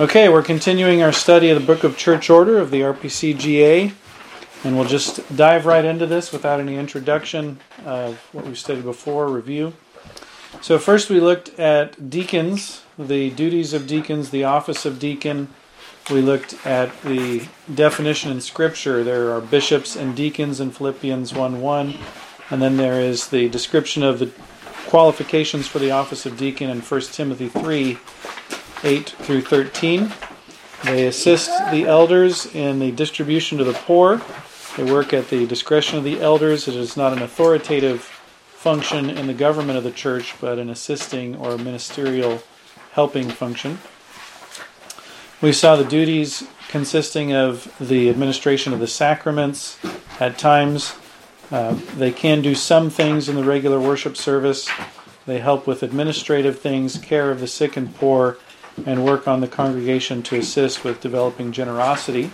Okay, we're continuing our study of the Book of Church Order of the RPCGA, and we'll just dive right into this without any introduction of what we studied before, review. So, first we looked at deacons, the duties of deacons, the office of deacon. We looked at the definition in Scripture. There are bishops and deacons in Philippians 1 1, and then there is the description of the qualifications for the office of deacon in 1 Timothy 3 8 through 13. They assist the elders in the distribution to the poor. They work at the discretion of the elders. It is not an authoritative function in the government of the church, but an assisting or ministerial helping function. We saw the duties consisting of the administration of the sacraments. At times, uh, they can do some things in the regular worship service. They help with administrative things, care of the sick and poor, and work on the congregation to assist with developing generosity.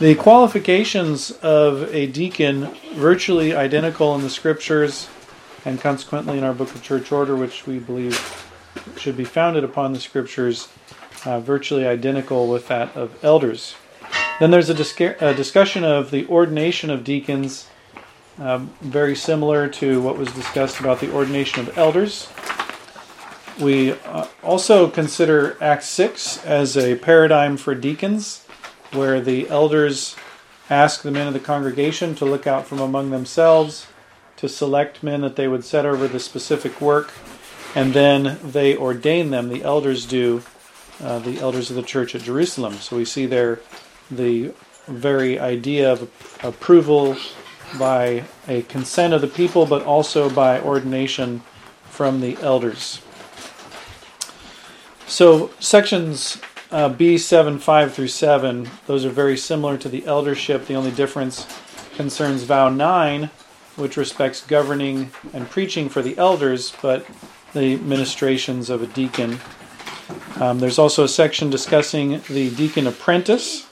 The qualifications of a deacon virtually identical in the scriptures and consequently in our book of church order which we believe should be founded upon the scriptures uh, virtually identical with that of elders. Then there's a, disca- a discussion of the ordination of deacons, um, very similar to what was discussed about the ordination of elders. We uh, also consider Acts 6 as a paradigm for deacons, where the elders ask the men of the congregation to look out from among themselves, to select men that they would set over the specific work, and then they ordain them. The elders do, uh, the elders of the church at Jerusalem. So we see there the very idea of approval by a consent of the people, but also by ordination from the elders. So sections uh, B7, 5 through 7, those are very similar to the eldership. The only difference concerns vow 9, which respects governing and preaching for the elders, but the ministrations of a deacon. Um, there's also a section discussing the deacon apprentice.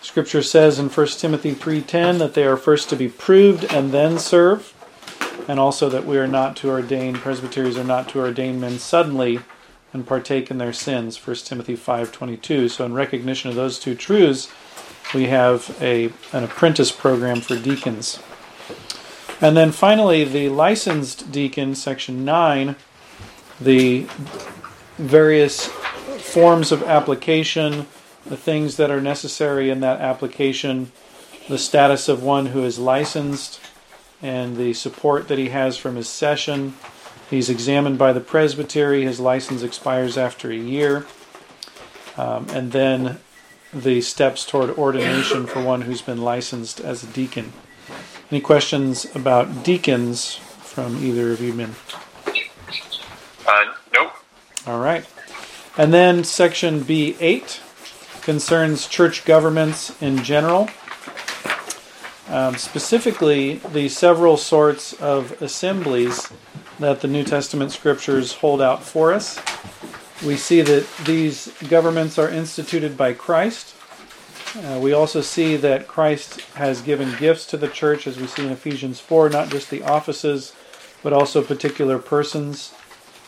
Scripture says in 1 Timothy 3:10 that they are first to be proved and then serve, and also that we are not to ordain presbyteries are not to ordain men suddenly and partake in their sins 1 timothy 5.22 so in recognition of those two truths we have a, an apprentice program for deacons. And then finally the licensed deacon section 9 the various forms of application the things that are necessary in that application the status of one who is licensed and the support that he has from his session He's examined by the presbytery. His license expires after a year. Um, and then the steps toward ordination for one who's been licensed as a deacon. Any questions about deacons from either of you men? Uh, nope. All right. And then section B8 concerns church governments in general. Um, specifically, the several sorts of assemblies that the New Testament scriptures hold out for us. We see that these governments are instituted by Christ. Uh, we also see that Christ has given gifts to the church, as we see in Ephesians 4, not just the offices, but also particular persons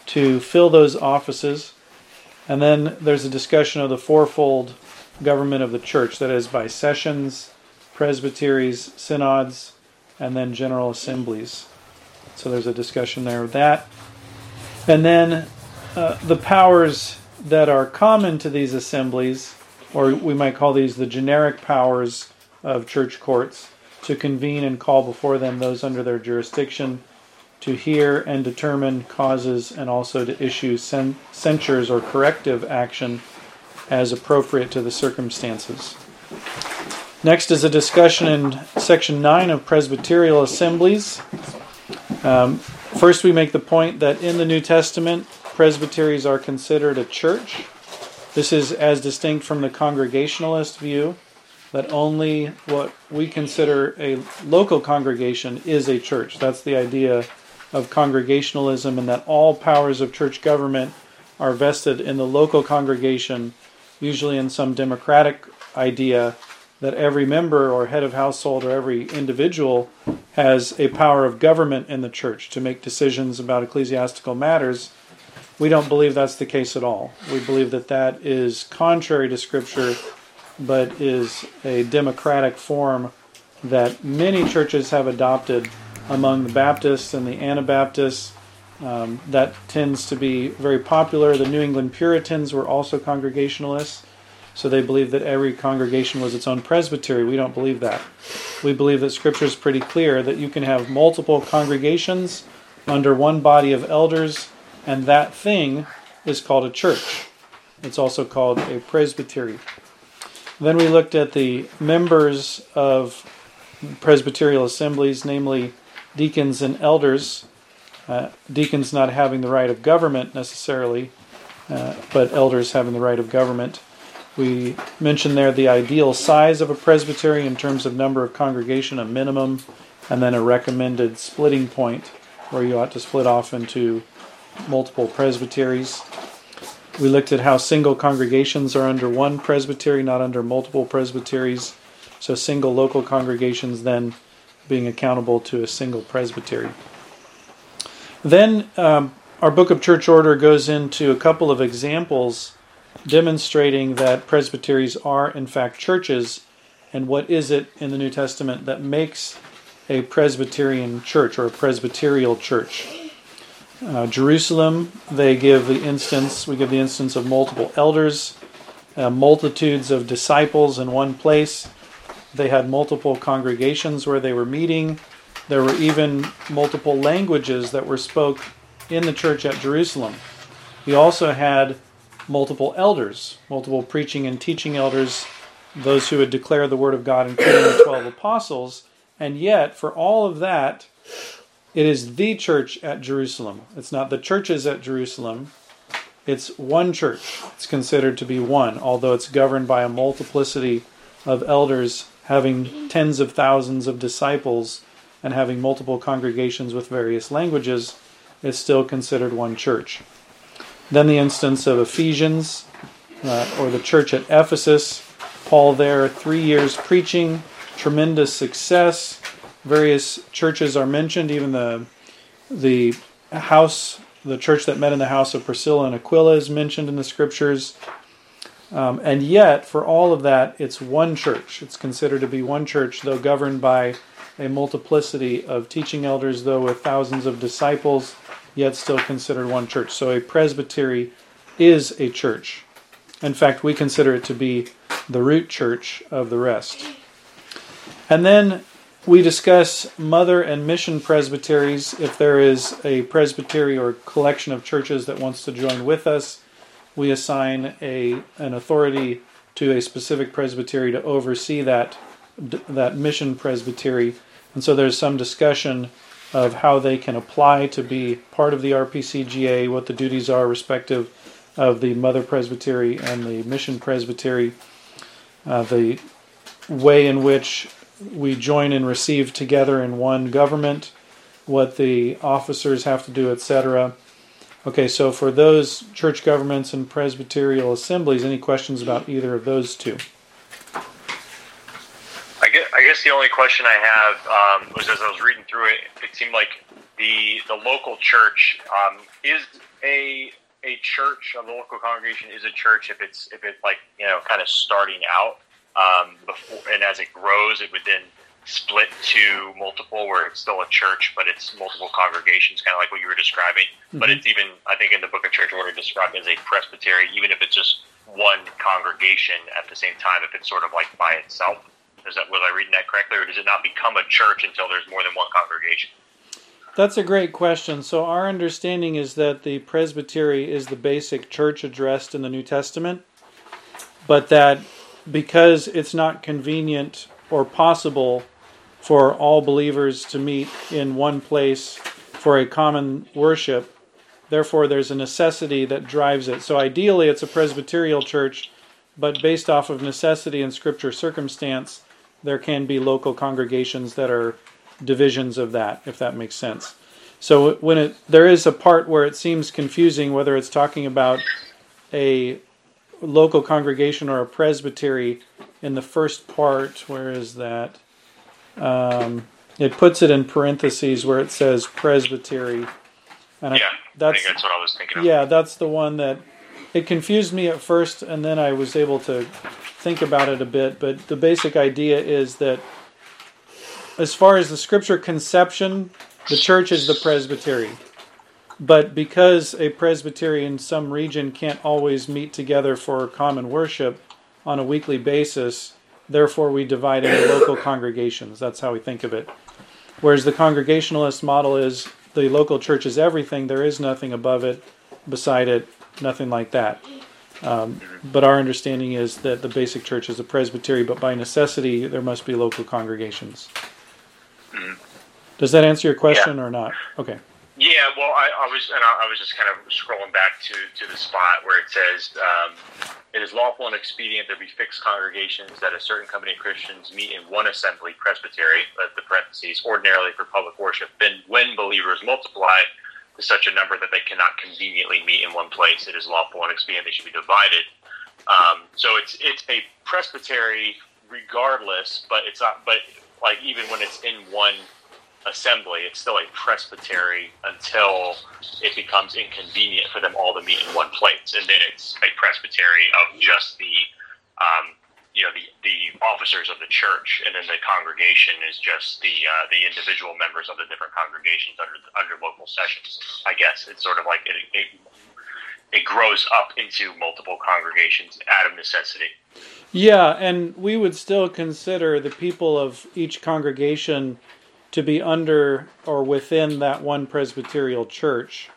to fill those offices. And then there's a discussion of the fourfold government of the church that is, by sessions, presbyteries, synods, and then general assemblies. So there's a discussion there of that. And then uh, the powers that are common to these assemblies, or we might call these the generic powers of church courts, to convene and call before them those under their jurisdiction, to hear and determine causes, and also to issue cen- censures or corrective action as appropriate to the circumstances. Next is a discussion in section 9 of Presbyterial Assemblies. Um, first, we make the point that in the New Testament, presbyteries are considered a church. This is as distinct from the Congregationalist view that only what we consider a local congregation is a church. That's the idea of congregationalism, and that all powers of church government are vested in the local congregation, usually in some democratic idea that every member or head of household or every individual has a power of government in the church to make decisions about ecclesiastical matters. We don't believe that's the case at all. We believe that that is contrary to Scripture, but is a democratic form that many churches have adopted among the Baptists and the Anabaptists. Um, that tends to be very popular. The New England Puritans were also Congregationalists, so they believe that every congregation was its own presbytery. We don't believe that. We believe that Scripture is pretty clear that you can have multiple congregations under one body of elders, and that thing is called a church. It's also called a presbytery. Then we looked at the members of presbyterial assemblies, namely deacons and elders. Uh, deacons not having the right of government necessarily, uh, but elders having the right of government. We mentioned there the ideal size of a presbytery in terms of number of congregation, a minimum, and then a recommended splitting point where you ought to split off into multiple presbyteries. We looked at how single congregations are under one presbytery, not under multiple presbyteries. So single local congregations then being accountable to a single presbytery. Then um, our book of church order goes into a couple of examples demonstrating that presbyteries are, in fact, churches. And what is it in the New Testament that makes a Presbyterian church or a Presbyterial church? Uh, Jerusalem, they give the instance, we give the instance of multiple elders, uh, multitudes of disciples in one place. They had multiple congregations where they were meeting. There were even multiple languages that were spoke in the church at Jerusalem. We also had multiple elders, multiple preaching and teaching elders, those who would declare the word of God, including the 12 apostles. And yet, for all of that, it is the church at Jerusalem. It's not the churches at Jerusalem. It's one church. It's considered to be one, although it's governed by a multiplicity of elders having tens of thousands of disciples and having multiple congregations with various languages. It's still considered one church. Then the instance of Ephesians, uh, or the church at Ephesus. Paul there, three years preaching, tremendous success. Various churches are mentioned, even the the house, the church that met in the house of Priscilla and Aquila is mentioned in the scriptures. Um, and yet, for all of that, it's one church. It's considered to be one church, though governed by a multiplicity of teaching elders, though with thousands of disciples yet still considered one church. So a presbytery is a church. In fact, we consider it to be the root church of the rest. And then we discuss mother and mission presbyteries. If there is a presbytery or collection of churches that wants to join with us, we assign a an authority to a specific presbytery to oversee that that mission presbytery. And so there's some discussion of how they can apply to be part of the RPCGA, what the duties are respective of the Mother Presbytery and the Mission Presbytery, uh, the way in which we join and receive together in one government, what the officers have to do, etc. Okay, so for those church governments and presbyterial assemblies, any questions about either of those two? Guess the only question I have um, was as I was reading through it, it seemed like the the local church um, is a a church, a local congregation is a church if it's if it's like you know kind of starting out um, before and as it grows, it would then split to multiple where it's still a church, but it's multiple congregations, kind of like what you were describing. Mm-hmm. But it's even I think in the Book of Church Order described as a presbytery, even if it's just one congregation at the same time, if it's sort of like by itself. Is that was I reading that correctly, or does it not become a church until there's more than one congregation? That's a great question. So our understanding is that the presbytery is the basic church addressed in the New Testament, but that because it's not convenient or possible for all believers to meet in one place for a common worship, therefore there's a necessity that drives it. So ideally it's a presbyterial church, but based off of necessity and scripture circumstance, there can be local congregations that are divisions of that, if that makes sense. So when it there is a part where it seems confusing whether it's talking about a local congregation or a presbytery in the first part, where is that? Um, it puts it in parentheses where it says presbytery. And yeah, I, that's, I think that's what I was thinking of. yeah, that's the one that it confused me at first, and then I was able to think about it a bit. But the basic idea is that, as far as the scripture conception, the church is the presbytery. But because a presbytery in some region can't always meet together for common worship on a weekly basis, therefore we divide into local congregations. That's how we think of it. Whereas the congregationalist model is the local church is everything, there is nothing above it, beside it, nothing like that. Um, but our understanding is that the basic church is a presbytery, but by necessity, there must be local congregations. Does that answer your question or not? Okay. Yeah, well, I, I was and I, I was just kind of scrolling back to, to the spot where it says um, it is lawful and expedient there be fixed congregations that a certain company of Christians meet in one assembly, presbytery, but the parentheses, ordinarily for public worship. Then, when believers multiply such a number that they cannot conveniently meet in one place, it is lawful and expedient they should be divided. Um, so it's it's a presbytery regardless, but it's not. But like even when it's in one assembly, it's still a presbytery until it becomes inconvenient for them all to meet in one place, and then it's a presbytery of just the, um, you know, the, the officers of the church, and then the congregation is just the uh, the individual members of the different congregations under under local sessions. I guess it's sort of like it, it it grows up into multiple congregations out of necessity. Yeah, and we would still consider the people of each congregation to be under or within that one presbyterial church.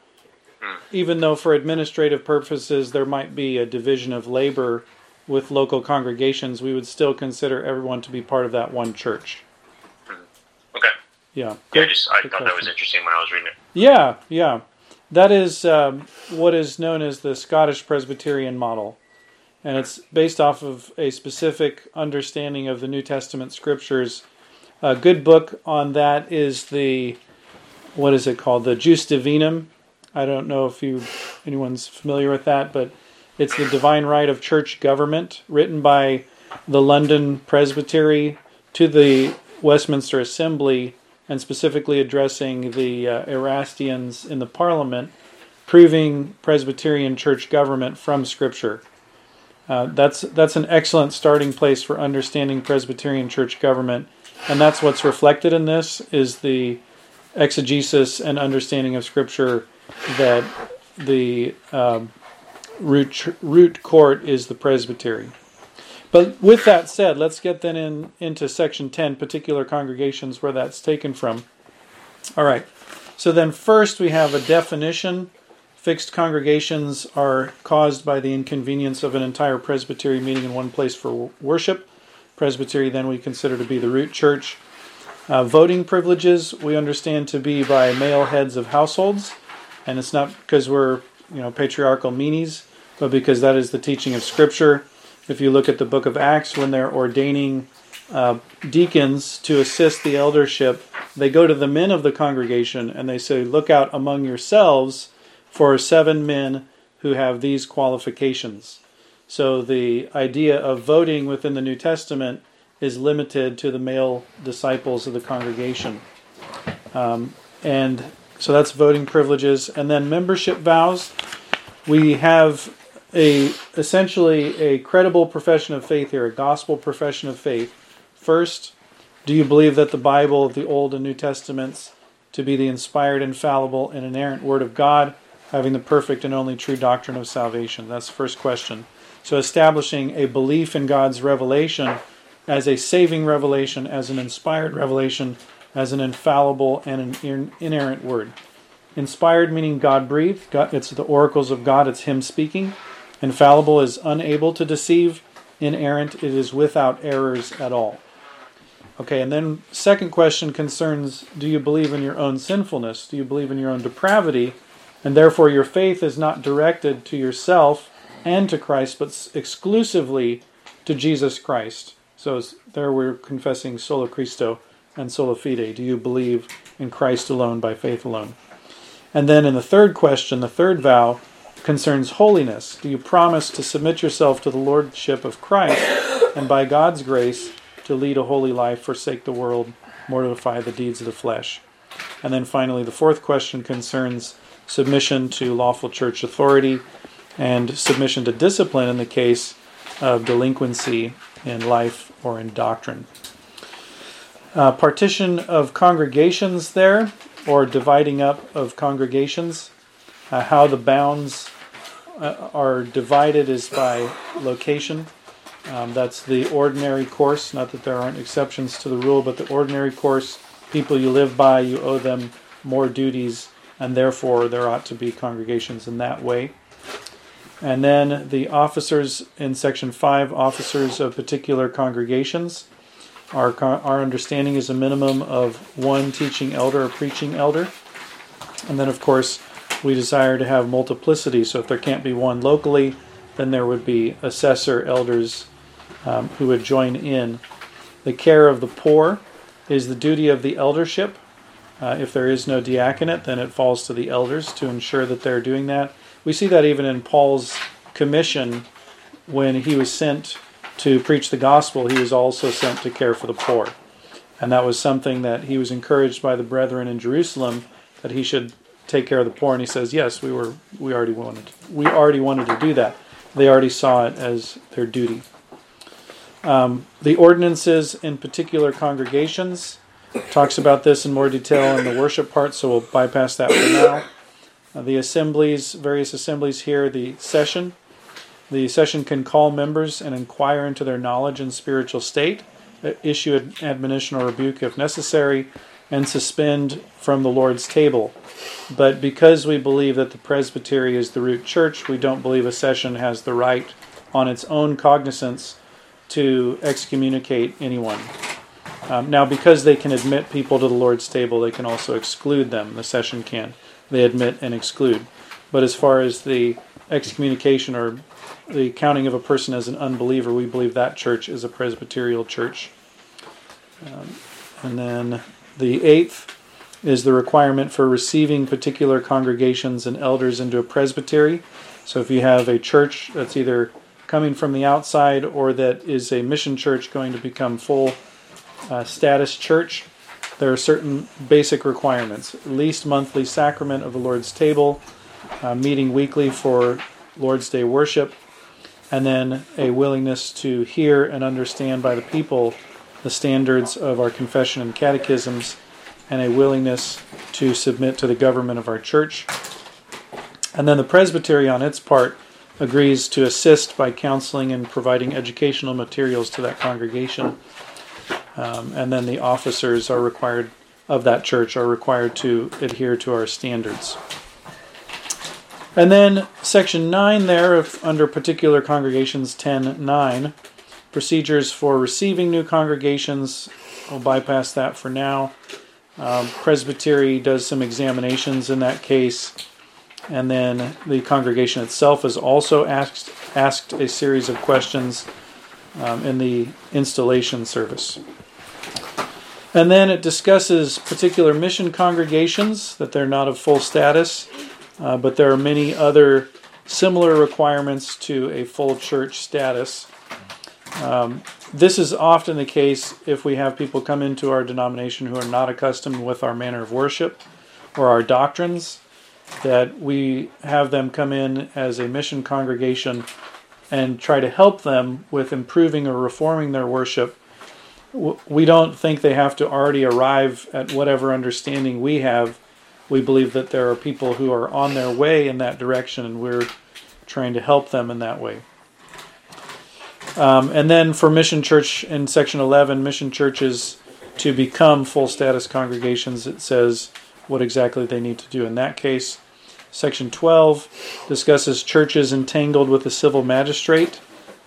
Even though for administrative purposes there might be a division of labor with local congregations, we would still consider everyone to be part of that one church. Okay. Yeah. Yeah, I just I thought that was interesting when I was reading it. Yeah, yeah. That is um, what is known as the Scottish Presbyterian model. And it's based off of a specific understanding of the New Testament scriptures. A good book on that is the, what is it called? The Jus Divinum. I don't know if you anyone's familiar with that, but it's the Divine Right of Church Government, written by the London Presbytery to the Westminster Assembly, and specifically addressing the uh, Erastians in the Parliament, proving Presbyterian church government from Scripture. Uh, that's that's an excellent starting place for understanding Presbyterian church government, and that's what's reflected in this is the exegesis and understanding of Scripture that the um, root root court is the presbytery. But with that said, let's get then in into section 10, particular congregations where that's taken from. All right. So then first we have a definition. Fixed congregations are caused by the inconvenience of an entire presbytery meeting in one place for worship. Presbytery then we consider to be the root church. Uh, voting privileges we understand to be by male heads of households, and it's not because we're you know patriarchal meanies, but because that is the teaching of Scripture. If you look at the book of Acts, when they're ordaining uh, deacons to assist the eldership, they go to the men of the congregation and they say, Look out among yourselves for seven men who have these qualifications. So the idea of voting within the New Testament is limited to the male disciples of the congregation. Um, and so that's voting privileges. And then membership vows. We have a essentially a credible profession of faith here, a gospel profession of faith. First, do you believe that the Bible, of the Old and New Testaments, to be the inspired, infallible, and inerrant Word of God, having the perfect and only true doctrine of salvation? That's the first question. So, establishing a belief in God's revelation as a saving revelation, as an inspired revelation, as an infallible and an inerrant Word. Inspired meaning God breathed. It's the oracles of God. It's Him speaking. Infallible is unable to deceive. Inerrant, it is without errors at all. Okay, and then second question concerns do you believe in your own sinfulness? Do you believe in your own depravity? And therefore your faith is not directed to yourself and to Christ, but exclusively to Jesus Christ. So there we're confessing sola Christo and sola fide. Do you believe in Christ alone by faith alone? And then in the third question, the third vow concerns holiness. Do you promise to submit yourself to the lordship of Christ and by God's grace to lead a holy life, forsake the world, mortify the deeds of the flesh? And then finally, the fourth question concerns submission to lawful church authority, and submission to discipline in the case of delinquency in life or in doctrine. Uh, partition of congregations there, or dividing up of congregations. Uh, how the bounds uh, are divided is by location. Um, that's the ordinary course, not that there aren't exceptions to the rule, but the ordinary course, people you live by, you owe them more duties, and therefore there ought to be congregations in that way. And then the officers in section 5, officers of particular congregations. Our, our understanding is a minimum of one teaching elder or preaching elder. And then, of course, we desire to have multiplicity. So if there can't be one locally, then there would be assessor elders um, who would join in. The care of the poor is the duty of the eldership. Uh, if there is no diaconate, then it falls to the elders to ensure that they're doing that. We see that even in Paul's commission when he was sent to preach the gospel, he was also sent to care for the poor. And that was something that he was encouraged by the brethren in Jerusalem that he should take care of the poor. And he says, "Yes, we were. We already wanted. We already wanted to do that. They already saw it as their duty." Um, the ordinances in particular congregations talks about this in more detail in the worship part, so we'll bypass that for now. Uh, the assemblies, various assemblies here, the session the session can call members and inquire into their knowledge and spiritual state, uh, issue an admonition or rebuke if necessary, and suspend from the Lord's table. But because we believe that the presbytery is the root church, we don't believe a session has the right on its own cognizance to excommunicate anyone. Um, now, because they can admit people to the Lord's table, they can also exclude them. The session can. They admit and exclude. But as far as the excommunication or the counting of a person as an unbeliever, we believe that church is a Presbyterial church. Um, and then the eighth is the requirement for receiving particular congregations and elders into a presbytery. So if you have a church that's either coming from the outside or that is a mission church going to become full uh, status church, there are certain basic requirements. Least monthly sacrament of the Lord's table, uh, meeting weekly for Lord's Day worship, and then a willingness to hear and understand by the people the standards of our confession and catechisms, and a willingness to submit to the government of our church. And then the presbytery, on its part, agrees to assist by counseling and providing educational materials to that congregation. Um, and then the officers are required of that church are required to adhere to our standards. And then section 9 there, of, under particular congregations 10 9, procedures for receiving new congregations. We'll bypass that for now. Um, Presbytery does some examinations in that case. And then the congregation itself is also asked, asked a series of questions um, in the installation service. And then it discusses particular mission congregations, that they're not of full status uh, but there are many other similar requirements to a full church status. Um, this is often the case if we have people come into our denomination who are not accustomed with our manner of worship or our doctrines, that we have them come in as a mission congregation and try to help them with improving or reforming their worship. We don't think they have to already arrive at whatever understanding we have we believe that there are people who are on their way in that direction, and we're trying to help them in that way. Um, and then for Mission Church in section 11, Mission Churches to become full status congregations, it says what exactly they need to do in that case. Section 12 discusses churches entangled with a civil magistrate.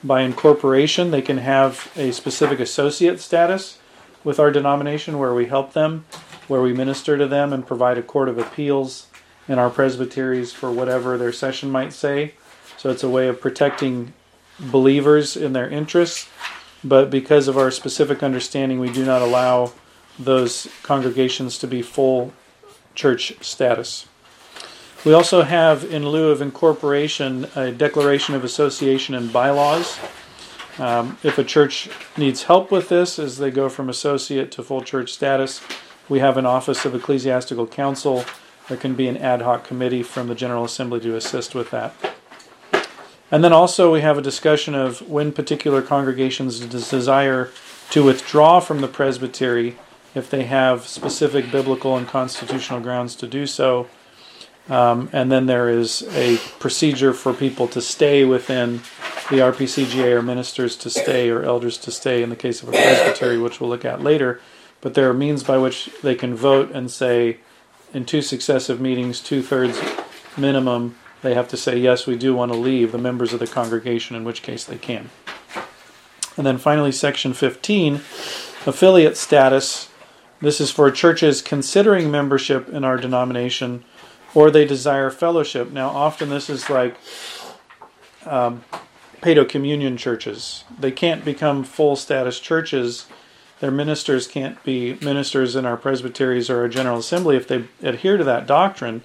By incorporation, they can have a specific associate status with our denomination where we help them where we minister to them and provide a court of appeals in our presbyteries for whatever their session might say. So it's a way of protecting believers in their interests. But because of our specific understanding, we do not allow those congregations to be full church status. We also have, in lieu of incorporation, a declaration of association and bylaws. Um, if a church needs help with this as they go from associate to full church status, we have an Office of Ecclesiastical Counsel there can be an ad hoc committee from the General Assembly to assist with that. And then also we have a discussion of when particular congregations desire to withdraw from the presbytery if they have specific biblical and constitutional grounds to do so. Um, and then there is a procedure for people to stay within the RPCGA or ministers to stay or elders to stay in the case of a presbytery, which we'll look at later. But there are means by which they can vote and say, in two successive meetings, two thirds minimum, they have to say, yes, we do want to leave the members of the congregation, in which case they can. And then finally, section 15 affiliate status. This is for churches considering membership in our denomination or they desire fellowship. Now, often this is like um, paedo communion churches. They can't become full status churches. Their ministers can't be ministers in our presbyteries or our general assembly if they adhere to that doctrine,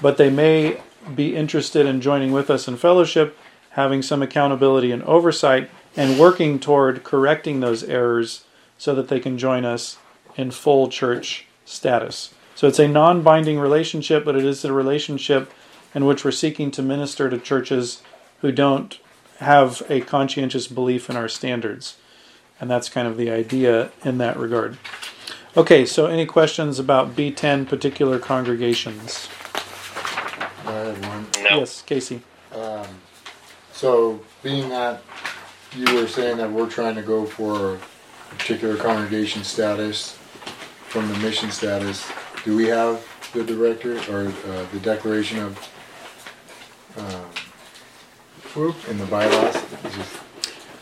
but they may be interested in joining with us in fellowship, having some accountability and oversight, and working toward correcting those errors so that they can join us in full church status. So it's a non binding relationship, but it is a relationship in which we're seeking to minister to churches who don't have a conscientious belief in our standards. And that's kind of the idea in that regard. Okay, so any questions about B10 particular congregations? I have one. No. Yes, Casey. Um, so, being that you were saying that we're trying to go for a particular congregation status from the mission status, do we have the director or uh, the declaration of um, in the bylaws?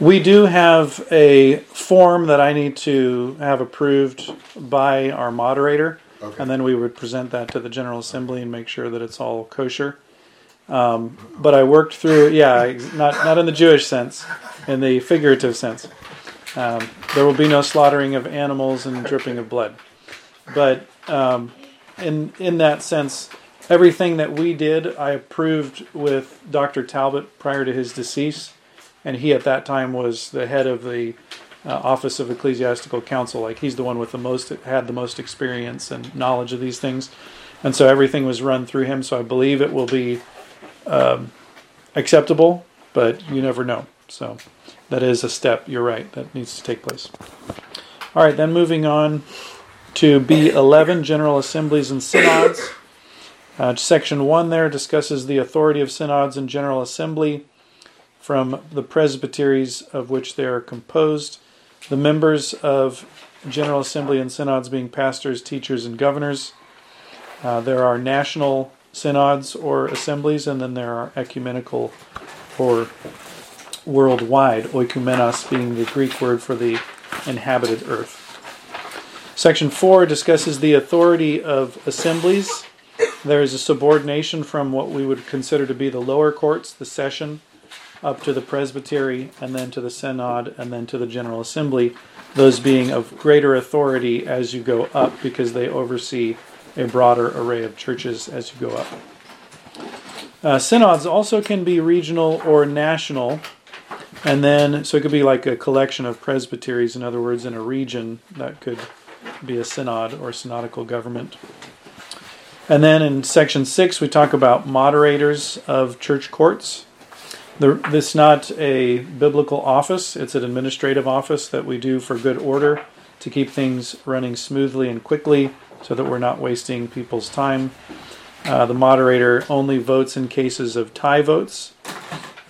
We do have a form that I need to have approved by our moderator, Okay. and then we would present that to the General Assembly and make sure that it's all kosher. Um, but I worked through, yeah, not not in the Jewish sense, in the figurative sense. Um, there will be no slaughtering of animals and dripping of blood, but um, in in that sense, everything that we did, I approved with Dr. Talbot prior to his decease and he at that time was the head of the uh, office of ecclesiastical council like he's the one with the most had the most experience and knowledge of these things. And so everything was run through him so i believe it will be um, acceptable but you never know. So that is a step you're right that needs to take place. All right then moving on to b11 general assemblies and synods. Uh, section 1 there discusses the authority of synods and general assembly from the presbyteries of which they are composed, the members of General Assembly and synods being pastors, teachers, and governors. Uh, there are national synods or assemblies, and then there are ecumenical or worldwide, oikumenos being the Greek word for the inhabited earth. Section 4 discusses the authority of assemblies. There is a subordination from what we would consider to be the lower courts, the session, up to the presbytery, and then to the synod, and then to the general assembly, those being of greater authority as you go up because they oversee a broader array of churches as you go up. Uh, synods also can be regional or national, and then so it could be like a collection of presbyteries, in other words, in a region that could be a synod or synodical government. And then in section six, we talk about moderators of church courts. This is not a biblical office, it's an administrative office that we do for good order to keep things running smoothly and quickly so that we're not wasting people's time. Uh, the moderator only votes in cases of tie votes,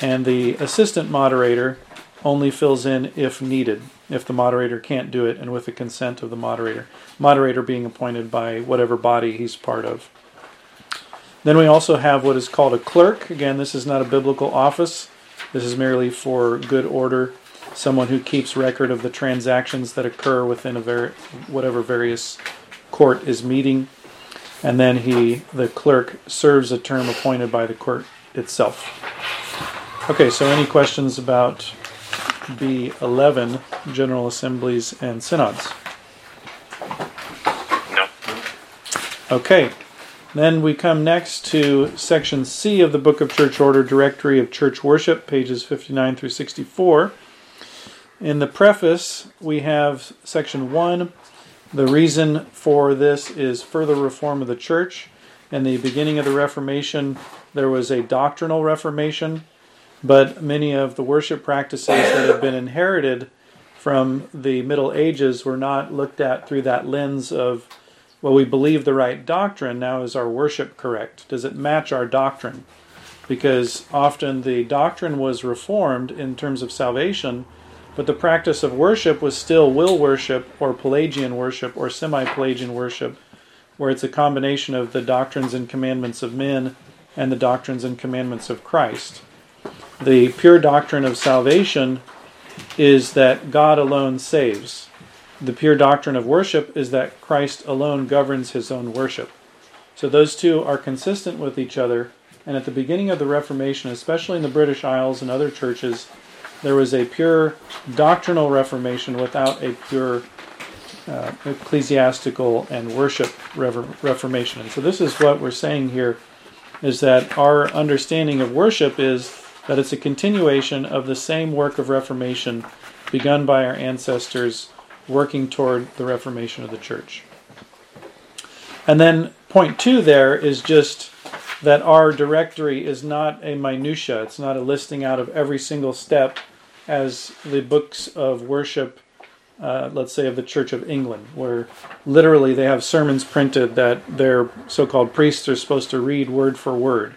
and the assistant moderator only fills in if needed, if the moderator can't do it and with the consent of the moderator. Moderator being appointed by whatever body he's part of. Then we also have what is called a clerk. Again, this is not a biblical office. This is merely for good order. Someone who keeps record of the transactions that occur within a ver- whatever various court is meeting, and then he, the clerk, serves a term appointed by the court itself. Okay, so any questions about B11 General Assemblies and Synods? No. Okay, then we come next to section C of the Book of Church Order Directory of Church Worship, pages 59 through 64. In the preface, we have section 1. The reason for this is further reform of the church. In the beginning of the Reformation, there was a doctrinal Reformation, but many of the worship practices that have been inherited from the Middle Ages were not looked at through that lens of, well, we believe the right doctrine, now is our worship correct? Does it match our doctrine? Because often the doctrine was reformed in terms of salvation, but the practice of worship was still will worship or Pelagian worship or semi Pelagian worship where it's a combination of the doctrines and commandments of men and the doctrines and commandments of Christ. The pure doctrine of salvation is that God alone saves. The pure doctrine of worship is that Christ alone governs his own worship. So those two are consistent with each other. And at the beginning of the Reformation, especially in the British Isles and other churches, there was a pure doctrinal Reformation without a pure uh, ecclesiastical and worship reformation. And so this is what we're saying here is that our understanding of worship is that it's a continuation of the same work of reformation begun by our ancestors working toward the reformation of the church. And then point 2 there is just that our directory is not a minutia, it's not a listing out of every single step as the books of worship uh, let's say, of the Church of England, where literally they have sermons printed that their so called priests are supposed to read word for word,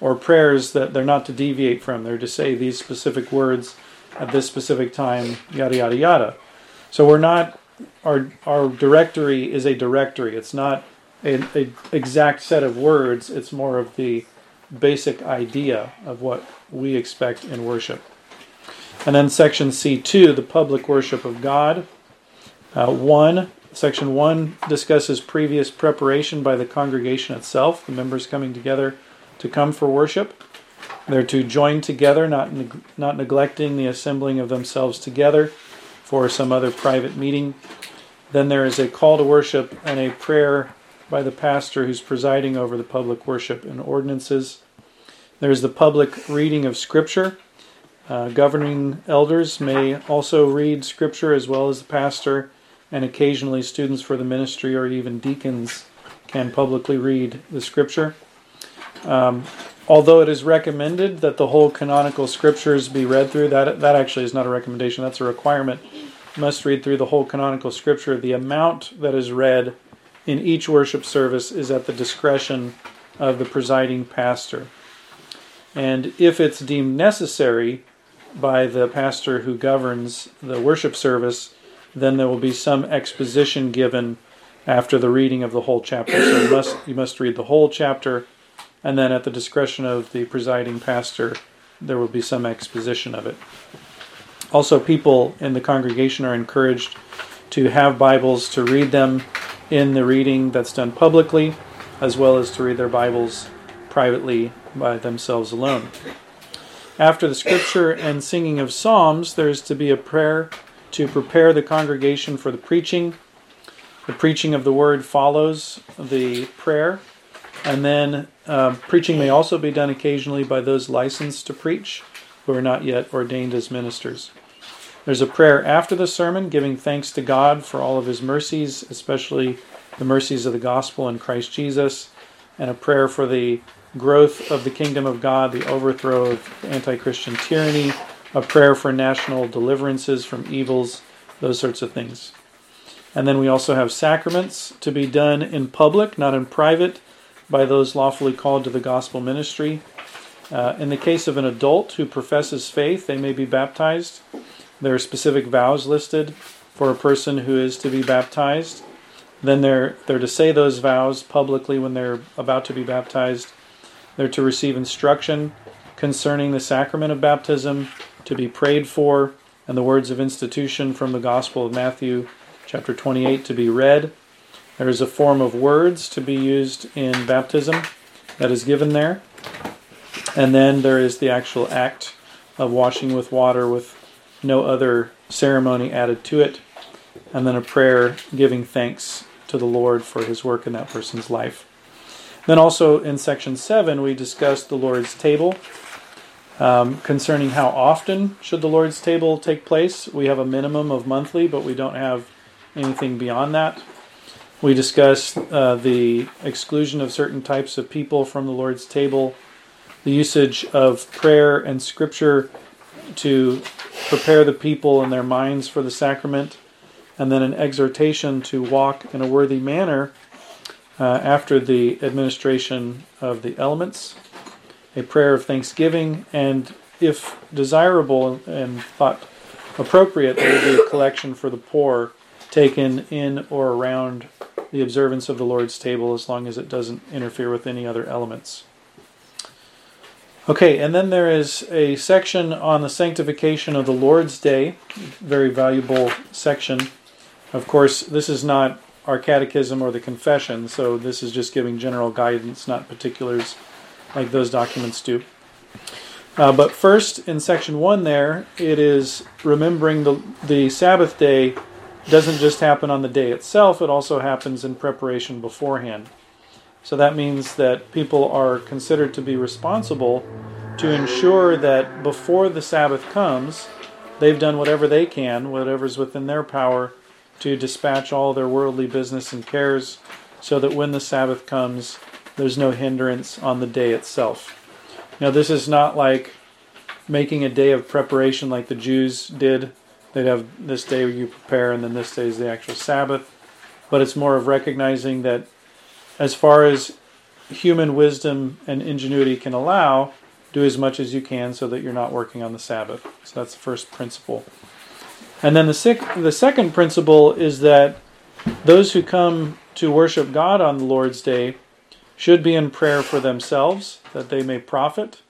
or prayers that they're not to deviate from. They're to say these specific words at this specific time, yada, yada, yada. So we're not, our, our directory is a directory. It's not an exact set of words, it's more of the basic idea of what we expect in worship. And then section C2, the public worship of God. Uh, 1, section 1 discusses previous preparation by the congregation itself, the members coming together to come for worship. They're to join together, not, neg- not neglecting the assembling of themselves together for some other private meeting. Then there is a call to worship and a prayer by the pastor who's presiding over the public worship and ordinances. There's the public reading of Scripture. Uh, governing elders may also read scripture as well as the pastor, and occasionally students for the ministry or even deacons can publicly read the scripture. Um, although it is recommended that the whole canonical scriptures be read through, that that actually is not a recommendation; that's a requirement. Must read through the whole canonical scripture. The amount that is read in each worship service is at the discretion of the presiding pastor. And if it's deemed necessary, by the pastor who governs the worship service, then there will be some exposition given after the reading of the whole chapter. So you must you must read the whole chapter, and then at the discretion of the presiding pastor, there will be some exposition of it. Also, people in the congregation are encouraged to have Bibles to read them in the reading that's done publicly, as well as to read their Bibles privately by themselves alone. After the scripture and singing of psalms, there is to be a prayer to prepare the congregation for the preaching. The preaching of the word follows the prayer. And then uh, preaching may also be done occasionally by those licensed to preach who are not yet ordained as ministers. There's a prayer after the sermon giving thanks to God for all of his mercies, especially the mercies of the gospel in Christ Jesus, and a prayer for the growth of the kingdom of God, the overthrow of anti Christian tyranny, a prayer for national deliverances from evils, those sorts of things. And then we also have sacraments to be done in public, not in private, by those lawfully called to the gospel ministry. Uh, in the case of an adult who professes faith, they may be baptized. There are specific vows listed for a person who is to be baptized. Then they're, they're to say those vows publicly when they're about to be baptized. They're to receive instruction concerning the sacrament of baptism, to be prayed for, and the words of institution from the Gospel of Matthew, chapter 28, to be read. There is a form of words to be used in baptism that is given there. And then there is the actual act of washing with water with no other ceremony added to it. And then a prayer giving thanks to the Lord for his work in that person's life. Then also in section 7, we discussed the Lord's table. Um, concerning how often should the Lord's table take place, we have a minimum of monthly, but we don't have anything beyond that. We discussed uh, the exclusion of certain types of people from the Lord's table, the usage of prayer and scripture to prepare the people and their minds for the sacrament, and then an exhortation to walk in a worthy manner uh, after the administration of the elements, a prayer of thanksgiving, and if desirable and thought appropriate, there would be a collection for the poor taken in or around the observance of the Lord's table as long as it doesn't interfere with any other elements. Okay, and then there is a section on the sanctification of the Lord's Day, very valuable section. Of course, this is not our catechism or the confession, so this is just giving general guidance, not particulars like those documents do. Uh, but first, in section one, there it is remembering the the Sabbath day doesn't just happen on the day itself; it also happens in preparation beforehand. So that means that people are considered to be responsible to ensure that before the Sabbath comes, they've done whatever they can, whatever's within their power, to dispatch all their worldly business and cares, so that when the Sabbath comes, there's no hindrance on the day itself. Now, this is not like making a day of preparation like the Jews did. They'd have this day you prepare, and then this day is the actual Sabbath. But it's more of recognizing that as far as human wisdom and ingenuity can allow, do as much as you can so that you're not working on the Sabbath. So that's the first principle. And then the, sec- the second principle is that those who come to worship God on the Lord's Day should be in prayer for themselves, that they may profit,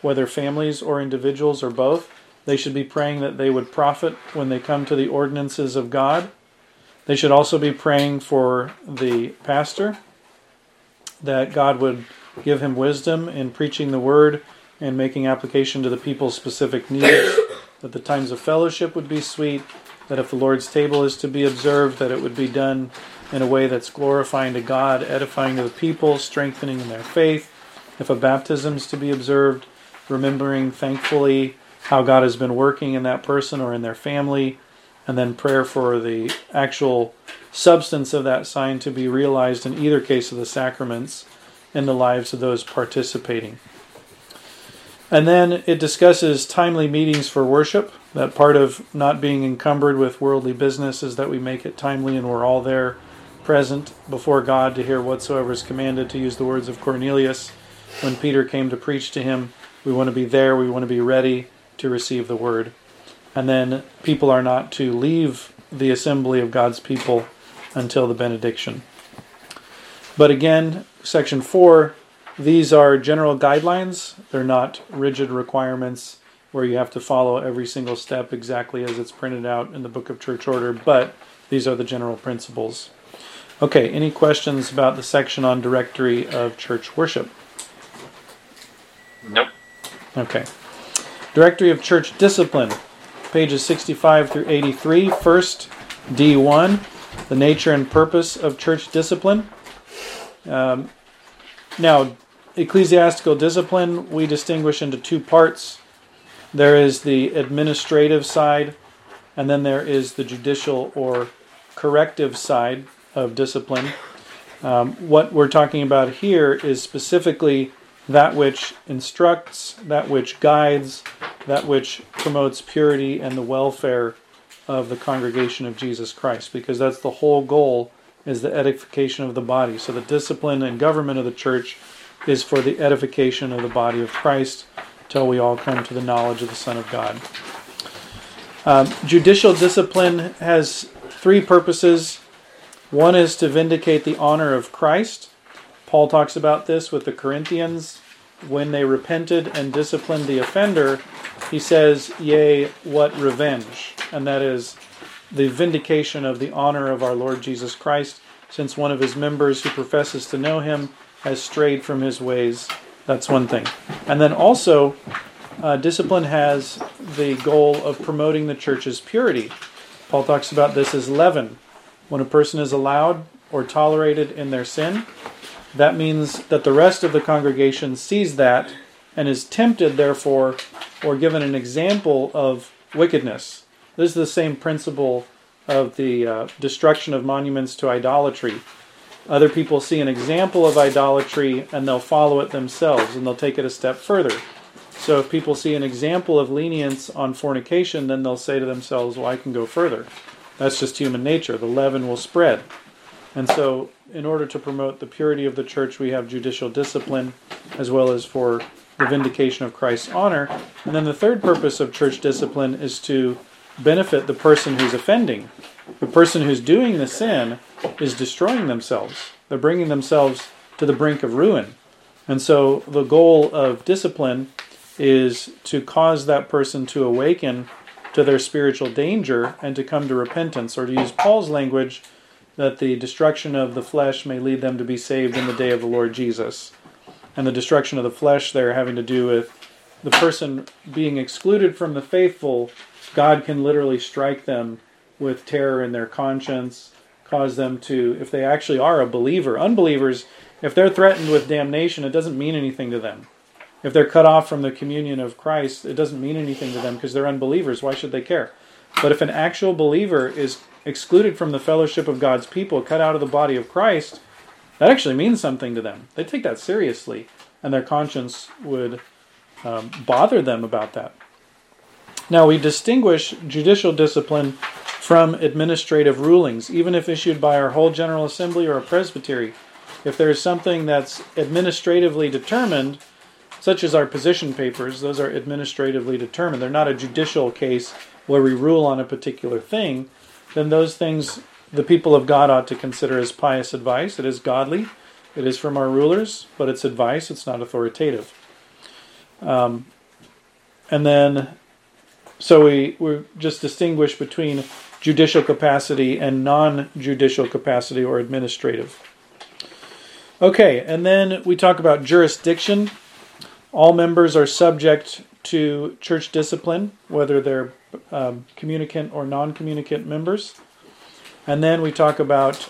whether families or individuals or both. They should be praying that they would profit when they come to the ordinances of God. They should also be praying for the pastor, that God would give him wisdom in preaching the word and making application to the people's specific needs, that the times of fellowship would be sweet, that if the Lord's table is to be observed, that it would be done in a way that's glorifying to God, edifying to the people, strengthening in their faith. If a baptism is to be observed, remembering thankfully how God has been working in that person or in their family, and then prayer for the actual substance of that sign to be realized in either case of the sacraments in the lives of those participating. And then it discusses timely meetings for worship. That part of not being encumbered with worldly business is that we make it timely and we're all there present before God to hear whatsoever is commanded, to use the words of Cornelius when Peter came to preach to him. We want to be there, we want to be ready to receive the word. And then people are not to leave the assembly of God's people until the benediction. But again, section 4, these are general guidelines. They're not rigid requirements where you have to follow every single step exactly as it's printed out in the Book of Church Order, but these are the general principles. Okay, any questions about the section on directory of church worship? Nope. Okay. Directory of Church Discipline, pages 65 through 83. First, D1, the nature and purpose of church discipline. Um, now, ecclesiastical discipline we distinguish into two parts. There is the administrative side, and then there is the judicial or corrective side of discipline. Um, what we're talking about here is specifically that which instructs, that which guides, that which promotes purity and the welfare of the congregation of Jesus Christ, because that's the whole goal is the edification of the body. So the discipline and government of the church is for the edification of the body of Christ till we all come to the knowledge of the Son of God. Um, judicial discipline has three purposes. One is to vindicate the honor of Christ. Paul talks about this with the Corinthians. When they repented and disciplined the offender, he says, Yea, what revenge? And that is the vindication of the honor of our Lord Jesus Christ, since one of his members who professes to know him has strayed from his ways. That's one thing. And then also, uh, discipline has the goal of promoting the church's purity. Paul talks about this as leaven. When a person is allowed or tolerated in their sin, that means that the rest of the congregation sees that and is tempted, therefore, or given an example of wickedness. This is the same principle of the uh, destruction of monuments to idolatry. Other people see an example of idolatry and they'll follow it themselves and they'll take it a step further. So if people see an example of lenience on fornication, then they'll say to themselves, well, I can go further. That's just human nature. The leaven will spread. And so, in order to promote the purity of the church, we have judicial discipline as well as for the vindication of Christ's honor. And then the third purpose of church discipline is to benefit the person who's offending. The person who's doing the sin is destroying themselves, they're bringing themselves to the brink of ruin. And so, the goal of discipline is to cause that person to awaken to their spiritual danger and to come to repentance, or to use Paul's language, that the destruction of the flesh may lead them to be saved in the day of the Lord Jesus. And the destruction of the flesh there having to do with the person being excluded from the faithful, God can literally strike them with terror in their conscience, cause them to, if they actually are a believer, unbelievers, if they're threatened with damnation, it doesn't mean anything to them. If they're cut off from the communion of Christ, it doesn't mean anything to them because they're unbelievers. Why should they care? But if an actual believer is excluded from the fellowship of God's people, cut out of the body of Christ, that actually means something to them. They take that seriously, and their conscience would um, bother them about that. Now, we distinguish judicial discipline from administrative rulings, even if issued by our whole General Assembly or a presbytery. If there is something that's administratively determined, such as our position papers, those are administratively determined. They're not a judicial case where we rule on a particular thing. Then those things the people of God ought to consider as pious advice. It is godly, it is from our rulers, but it's advice, it's not authoritative. Um, and then, so we, we just distinguish between judicial capacity and non judicial capacity or administrative. Okay, and then we talk about jurisdiction. All members are subject to church discipline, whether they're um, communicant or non communicant members. And then we talk about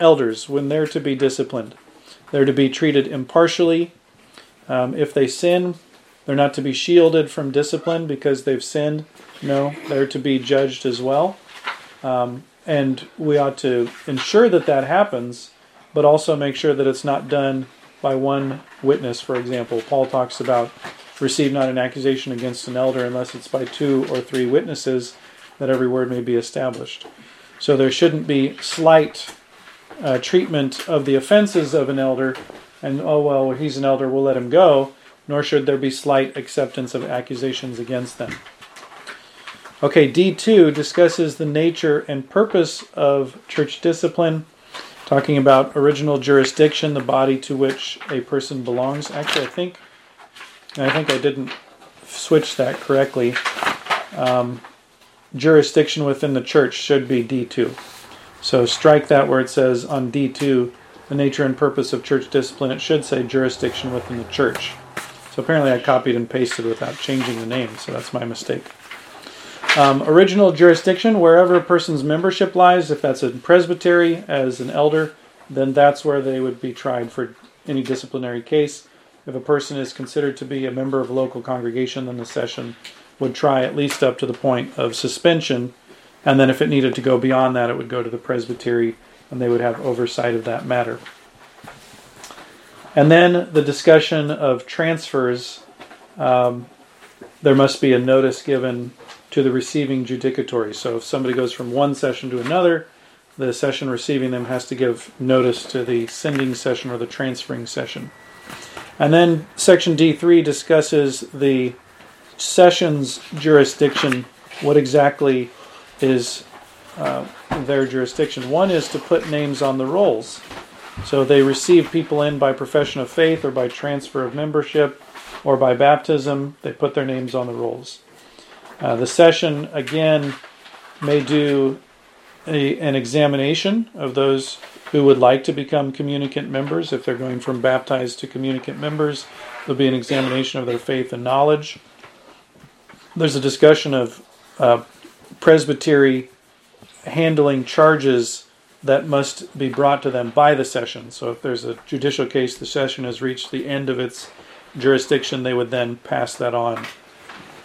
elders when they're to be disciplined. They're to be treated impartially. Um, if they sin, they're not to be shielded from discipline because they've sinned. No, they're to be judged as well. Um, and we ought to ensure that that happens, but also make sure that it's not done by one witness, for example. Paul talks about receive not an accusation against an elder unless it's by two or three witnesses that every word may be established. So there shouldn't be slight uh, treatment of the offenses of an elder, and oh well, he's an elder, we'll let him go, nor should there be slight acceptance of accusations against them. Okay, D2 discusses the nature and purpose of church discipline talking about original jurisdiction, the body to which a person belongs. Actually, I think I think I didn't switch that correctly. Um, jurisdiction within the church should be D2. So strike that where it says on D2 the nature and purpose of church discipline. It should say jurisdiction within the church. So apparently I copied and pasted without changing the name, so that's my mistake. Um, original jurisdiction, wherever a person's membership lies, if that's in presbytery as an elder, then that's where they would be tried for any disciplinary case. If a person is considered to be a member of a local congregation, then the session would try at least up to the point of suspension, and then if it needed to go beyond that, it would go to the presbytery and they would have oversight of that matter. And then the discussion of transfers. Um, there must be a notice given to the receiving judicatory. So if somebody goes from one session to another, the session receiving them has to give notice to the sending session or the transferring session. And then section D3 discusses the session's jurisdiction, what exactly is uh, their jurisdiction. One is to put names on the rolls. So they receive people in by profession of faith or by transfer of membership or by baptism. They put their names on the rolls. Uh, the session, again, may do a, an examination of those who would like to become communicant members. If they're going from baptized to communicant members, there'll be an examination of their faith and knowledge. There's a discussion of uh, presbytery handling charges that must be brought to them by the session. So if there's a judicial case, the session has reached the end of its jurisdiction, they would then pass that on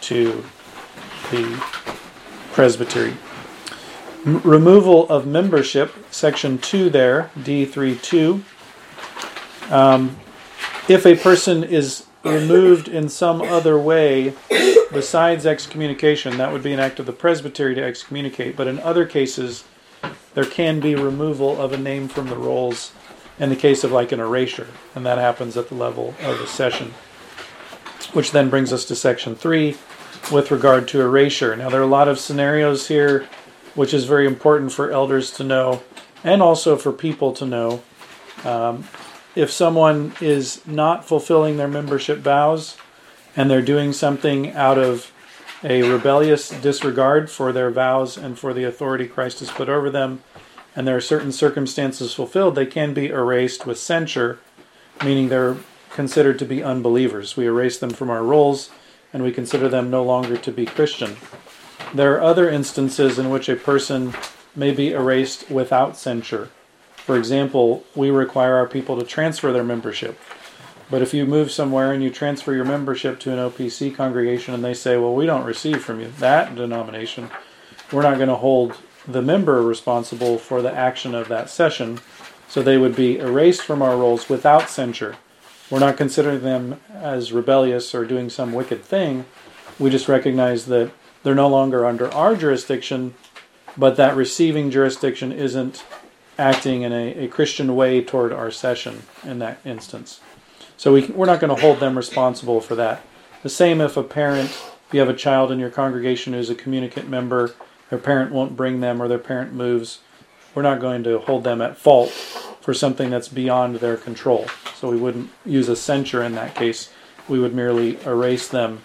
to the presbytery. Removal of membership, section 2 there, D32. Um, if a person is removed in some other way besides excommunication, that would be an act of the presbytery to excommunicate. But in other cases, there can be removal of a name from the rolls in the case of like an erasure, and that happens at the level of a session. Which then brings us to section 3 with regard to erasure. Now, there are a lot of scenarios here which is very important for elders to know and also for people to know. Um, if someone is not fulfilling their membership vows and they're doing something out of a rebellious disregard for their vows and for the authority Christ has put over them, and there are certain circumstances fulfilled, they can be erased with censure, meaning they're considered to be unbelievers. We erase them from our rolls and we consider them no longer to be Christian. There are other instances in which a person may be erased without censure. For example, we require our people to transfer their membership. But if you move somewhere and you transfer your membership to an OPC congregation and they say, well, we don't receive from you that denomination, we're not going to hold the member responsible for the action of that session. So they would be erased from our rolls without censure. We're not considering them as rebellious or doing some wicked thing. We just recognize that they're no longer under our jurisdiction, but that receiving jurisdiction isn't acting in a, a Christian way toward our session in that instance. So we, we're not going to hold them responsible for that. The same if a parent, if you have a child in your congregation who's a communicant member, their parent won't bring them or their parent moves, we're not going to hold them at fault for something that's beyond their control. So we wouldn't use a censure in that case. We would merely erase them.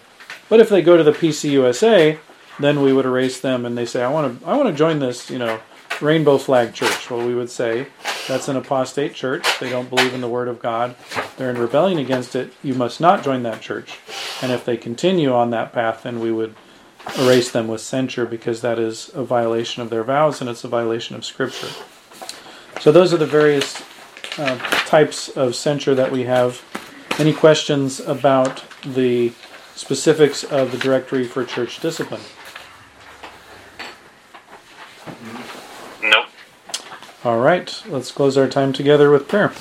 But if they go to the PCUSA, then we would erase them and they say, I want to I want to join this, you know, rainbow flag church. Well, we would say that's an apostate church. They don't believe in the word of God. They're in rebellion against it. You must not join that church. And if they continue on that path, then we would erase them with censure because that is a violation of their vows and it's a violation of Scripture. So those are the various uh, types of censure that we have. Any questions about the specifics of the directory for church discipline? All right, let's close our time together with prayer.